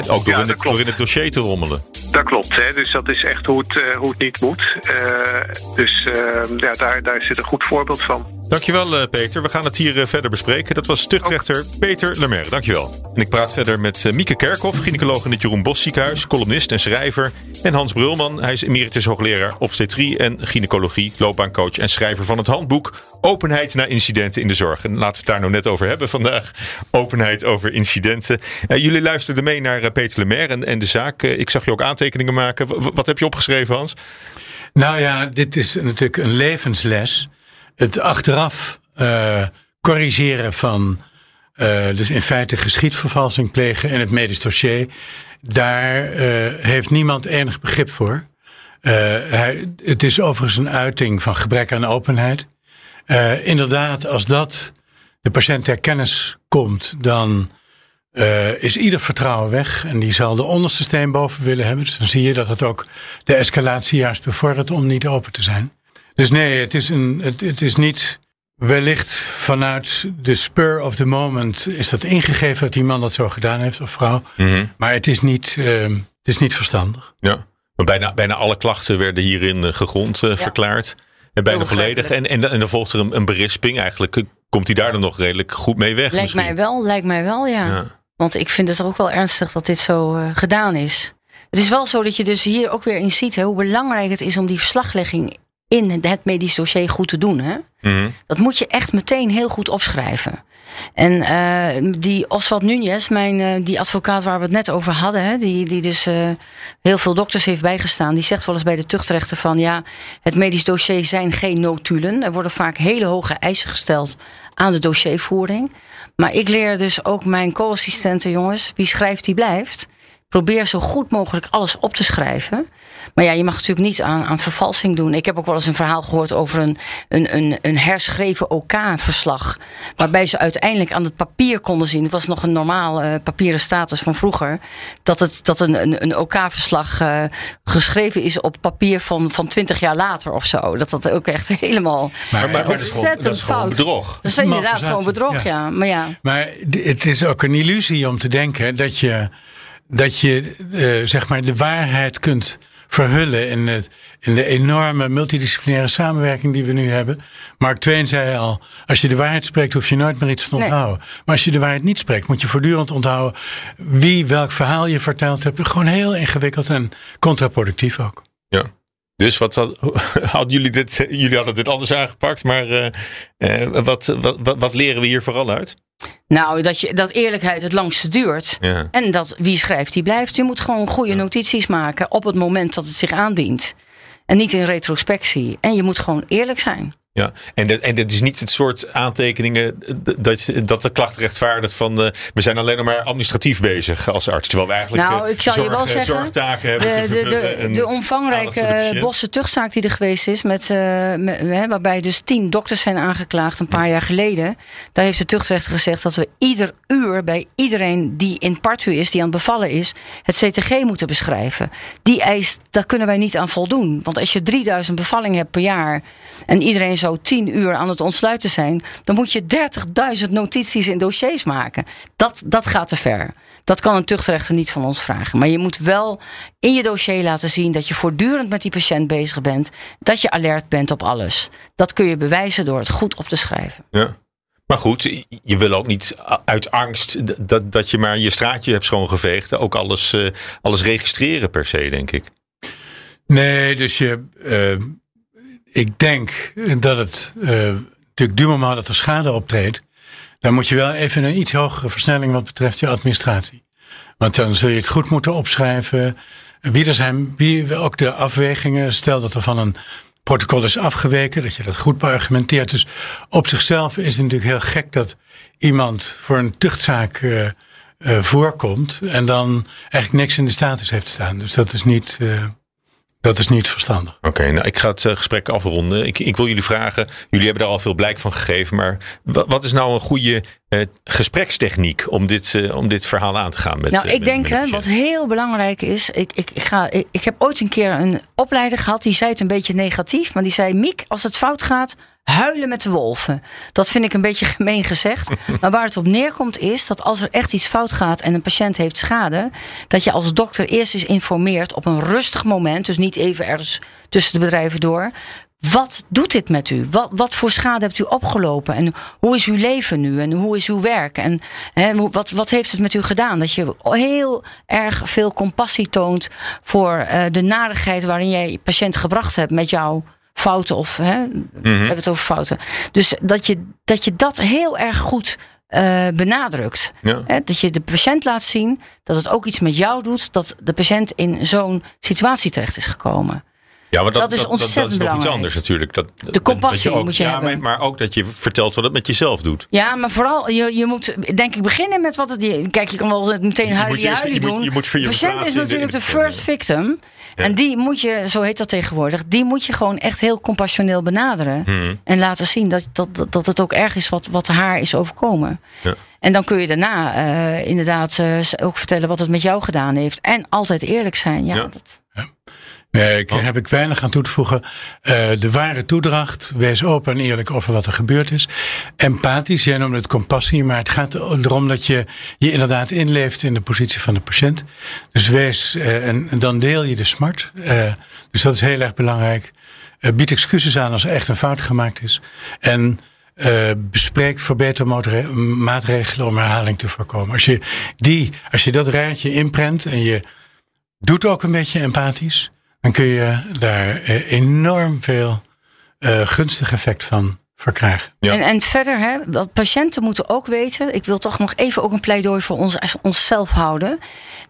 ook door, in het, door, in het, dossier te rommelen. Dat klopt, hè? dus dat is echt hoe het, uh, hoe het niet moet. Uh, dus uh, ja, daar, daar zit een goed voorbeeld van. Dankjewel uh, Peter. We gaan het hier uh, verder bespreken. Dat was tuchtrechter Peter Lemaire. Dankjewel. En ik praat verder met uh, Mieke Kerkhoff, gynaecoloog in het Jeroen Bos ziekenhuis, columnist en schrijver. En Hans Brulman, hij is emeritus hoogleraar obstetrie en gynaecologie, loopbaancoach en schrijver van het handboek Openheid na incidenten in de zorg. En laten we het daar nou net over hebben vandaag. Openheid over incidenten. jullie luisterden mee naar Peter Lemaire en, en de zaak. ik zag je ook aantekeningen maken. Wat heb je opgeschreven Hans? Nou ja, dit is natuurlijk een levensles het achteraf uh, corrigeren van, uh, dus in feite geschiedvervalsing plegen in het medisch dossier, daar uh, heeft niemand enig begrip voor. Het is overigens een uiting van gebrek aan openheid. inderdaad, als dat de patiënt ter kennis komt, dan is ieder vertrouwen weg en die zal de onderste steen boven willen hebben. Dus dan zie je dat het ook de escalatie juist bevordert om niet open te zijn. Dus nee, het is, een, het, het is niet wellicht vanuit de spur of the moment is dat ingegeven dat die man dat zo gedaan heeft of vrouw. Mhm. Maar het is, niet, uh, het is niet verstandig. Ja, maar bijna, bijna alle klachten werden hierin uh, gegrond uh, ja. verklaard. En bijna volledig. En, en, en dan volgt er een, een berisping. Eigenlijk komt hij daar dan nog redelijk goed mee weg. Lijkt misschien. mij wel, lijkt mij wel, ja. ja. Want ik vind het ook wel ernstig dat dit zo uh, gedaan is. Het is wel zo dat je dus hier ook weer in ziet hè, hoe belangrijk het is om die verslaglegging in het medisch dossier goed te doen. Hè? Mhm. Dat moet je echt meteen heel goed opschrijven. En uh, die Oswald Nunez, mijn, uh, die advocaat waar we het net over hadden, hè, die, die dus uh, heel veel dokters heeft bijgestaan, die zegt wel eens bij de tuchtrechter van ja, het medisch dossier zijn geen notulen. Er worden vaak hele hoge eisen gesteld aan de dossiervoering. Maar ik leer dus ook mijn co-assistenten, jongens, wie schrijft, die blijft. Probeer zo goed mogelijk alles op te schrijven. Maar ja, je mag natuurlijk niet aan, aan vervalsing doen. Ik heb ook wel eens een verhaal gehoord over een, een, een, een herschreven OK-verslag. waarbij ze uiteindelijk aan het papier konden zien. Het was nog een normaal uh, papieren status van vroeger. Dat, het, dat een, een, een OK-verslag uh, geschreven is op papier van, van 20 jaar later of zo. Dat dat ook echt helemaal maar, maar, ontzettend dat is fout. bedrog. Dat is inderdaad gewoon bedrog, ja. ja. Maar, ja. maar het is ook een illusie om te denken dat je dat je uh, zeg maar de waarheid kunt verhullen in, het, in de enorme multidisciplinaire samenwerking die we nu hebben. Mark Twain zei al, als je de waarheid spreekt hoef je nooit meer iets te onthouden. Nee. Maar als je de waarheid niet spreekt moet je voortdurend onthouden wie welk verhaal je verteld hebt. Gewoon heel ingewikkeld en contraproductief ook. Ja. Dus wat hadden jullie dit? Jullie hadden dit anders aangepakt, maar uh, uh, wat, wat, wat leren we hier vooral uit? Nou, dat, je, dat eerlijkheid het langste duurt. Ja. En dat wie schrijft, die blijft. Je moet gewoon goede notities maken op het moment dat het zich aandient. En niet in retrospectie. En je moet gewoon eerlijk zijn. Ja, en, dat, en dit is niet het soort aantekeningen dat, dat de klacht rechtvaardigt van uh, we zijn alleen nog maar administratief bezig als arts. Terwijl we eigenlijk nou, ik zal zorg, je wel zeggen, zorgtaken hebben. De, de, de, de omvangrijke bosse tuchtzaak die er geweest is, met, uh, met, hè, waarbij dus tien dokters zijn aangeklaagd een paar jaar geleden. Daar heeft de tuchtrechter gezegd dat we ieder uur bij iedereen die in partu is, die aan het bevallen is, het CTG moeten beschrijven. Die eis, daar kunnen wij niet aan voldoen. Want als je 3000 bevallingen hebt per jaar en iedereen zo tien uur aan het ontsluiten zijn, dan moet je 30.000 notities in dossiers maken. Dat, dat gaat te ver. Dat kan een tuchtrechter niet van ons vragen. Maar je moet wel in je dossier laten zien dat je voortdurend met die patiënt bezig bent. Dat je alert bent op alles. Dat kun je bewijzen door het goed op te schrijven. Ja. Maar goed, je wil ook niet uit angst dat, dat je maar je straatje hebt schoongeveegd. Ook alles, uh, alles registreren per se, denk ik. Nee, dus je. Uh ik denk dat het uh, natuurlijk du moment dat er schade optreedt, dan moet je wel even een iets hogere versnelling wat betreft je administratie. Want dan zul je het goed moeten opschrijven. Wie wie ook de afwegingen, stel dat er van een protocol is afgeweken, dat je dat goed beargumenteert. Dus op zichzelf is het natuurlijk heel gek dat iemand voor een tuchtzaak uh, uh, voorkomt en dan eigenlijk niks in de status heeft staan. Dus dat is niet. Dat is niet verstandig. Oké, nou ik ga het uh, gesprek afronden. Ik, ik, wil jullie vragen, jullie hebben daar al veel blijk van gegeven, maar wat, is nou een goede uh, gesprekstechniek om dit, uh, om dit verhaal aan te gaan? Met, nou, ik denk hè, wat heel belangrijk is, ik, ik, ik, ga, ik, ik heb ooit een keer een opleider gehad, die zei het een beetje negatief, maar die zei, Miek, als het fout gaat, huilen met de wolven. Dat vind ik een beetje gemeen gezegd. Maar waar het op neerkomt is dat als er echt iets fout gaat en een patiënt heeft schade, dat je als dokter eerst eens informeert op een rustig moment, dus niet even ergens tussen de bedrijven door. wat doet dit met u? Wat, wat voor schade hebt u opgelopen? En hoe is uw leven nu? En hoe is uw werk? En hè, wat, wat heeft het met u gedaan? Dat je heel erg veel compassie toont voor uh, de narigheid waarin jij je patiënt gebracht hebt met jouw fouten of hè, mm -hmm. we hebben het over fouten. Dus dat je dat, je dat heel erg goed uh, benadrukt. Ja. Hè, dat je de patiënt laat zien dat het ook iets met jou doet, dat de patiënt in zo'n situatie terecht is gekomen. Ja, maar dat, dat is ontzettend dat, dat is nog iets anders natuurlijk. Dat, de compassie ook, moet je ja, hebben. Maar, maar ook dat je vertelt wat het met jezelf doet. Ja, maar vooral, je, je moet denk ik beginnen met wat het... Kijk, je kan wel meteen huilie huilie doen. Je moet, je de patiënt is natuurlijk de, de first victim. Ja. En die moet je, zo heet dat tegenwoordig, die moet je gewoon echt heel compassioneel benaderen. Hmm. En laten zien dat, dat, dat het ook erg is wat, wat haar is overkomen. Ja. En dan kun je daarna uh, inderdaad uh, ook vertellen wat het met jou gedaan heeft. En altijd eerlijk zijn. Ja, Ja. Dat, Nee, ik, heb ik weinig aan toe te voegen. Uh, de ware toedracht, wees open en eerlijk over wat er gebeurd is. Empathisch, jij noemde het compassie, maar het gaat erom dat je je inderdaad inleeft in de positie van de patiënt. Dus wees, uh, en, en, dan deel je de smart. Uh, dus dat is heel erg belangrijk. bied excuses aan als er echt een fout gemaakt is. En uh, bespreek verbetermaatregelen om herhaling te voorkomen. Als je, die, als je dat rijtje inprent en je doet ook een beetje empathisch, dan kun je daar enorm veel uh, gunstig effect van verkrijgen. Ja. En, en verder, hè, dat patiënten moeten ook weten, ik wil toch nog even ook een pleidooi voor ons, onszelf houden,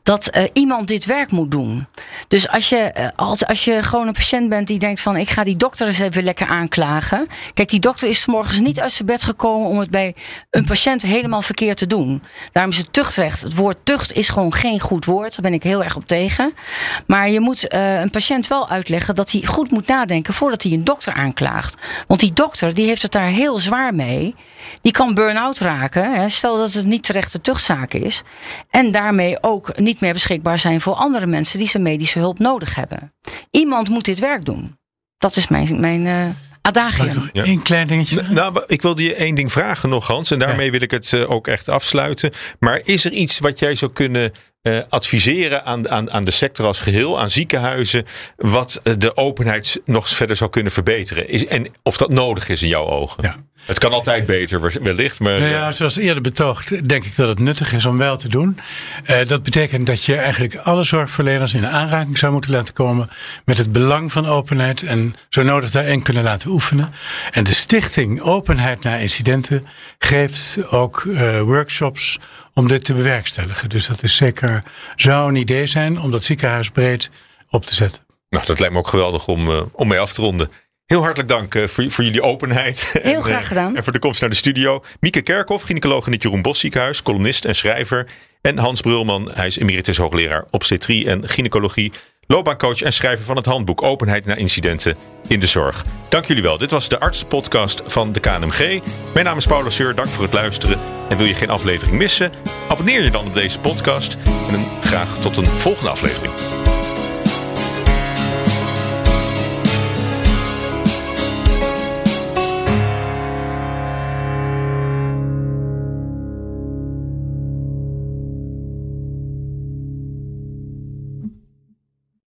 dat uh, iemand dit werk moet doen. Dus als je, uh, als, als je gewoon een patiënt bent die denkt van ik ga die dokter eens even lekker aanklagen. Kijk, die dokter is morgens niet uit zijn bed gekomen om het bij een patiënt helemaal verkeerd te doen. Daarom is het tuchtrecht. Het woord tucht is gewoon geen goed woord. Daar ben ik heel erg op tegen. Maar je moet uh, een patiënt wel uitleggen dat hij goed moet nadenken voordat hij een dokter aanklaagt. Want die dokter die heeft het daar heel zwaar mee. Die kan burn-out raken. Hè, stel dat het niet terecht de tuchtzaak is. En daarmee ook niet meer beschikbaar zijn voor andere mensen die zijn medische hulp nodig hebben. Iemand moet dit werk doen. Dat is mijn, mijn uh, adagium. Ja. Eén klein dingetje. Nou, ik wilde je één ding vragen nog, Hans. En daarmee ja. wil ik het uh, ook echt afsluiten. Maar is er iets wat jij zou kunnen uh, adviseren aan, aan, aan de sector als geheel, aan ziekenhuizen, wat de openheid nog verder zou kunnen verbeteren? Is, en of dat nodig is in jouw ogen? Ja. Het kan altijd beter, wellicht. Maar, nou ja, zoals eerder betoogd, denk ik dat het nuttig is om wel te doen. Uh, dat betekent dat je eigenlijk alle zorgverleners in aanraking zou moeten laten komen met het belang van openheid en zo nodig daarin kunnen laten oefenen. En de stichting Openheid na Incidenten geeft ook uh, workshops om dit te bewerkstelligen. Dus dat is zeker, zou een idee zijn om dat ziekenhuisbreed op te zetten. Nou, dat lijkt me ook geweldig om, uh, om mee af te ronden. Heel hartelijk dank uh, voor, voor, jullie openheid. Heel en, graag gedaan. Uh, en voor de komst naar de studio. Mieke Kerkhoff, gynaecoloog in het Jeroen Bos ziekenhuis, columnist en schrijver. En Hans Brulman, hij is emeritus hoogleraar obstetrie en gynaecologie. Loopbaancoach en schrijver van het handboek Openheid na incidenten in de zorg. Dank jullie wel. Dit was de artsenpodcast van de KNMG. Mijn naam is Paula Seur. Dank voor het luisteren. En wil je geen aflevering missen? Abonneer je dan op deze podcast. En dan graag tot een volgende aflevering.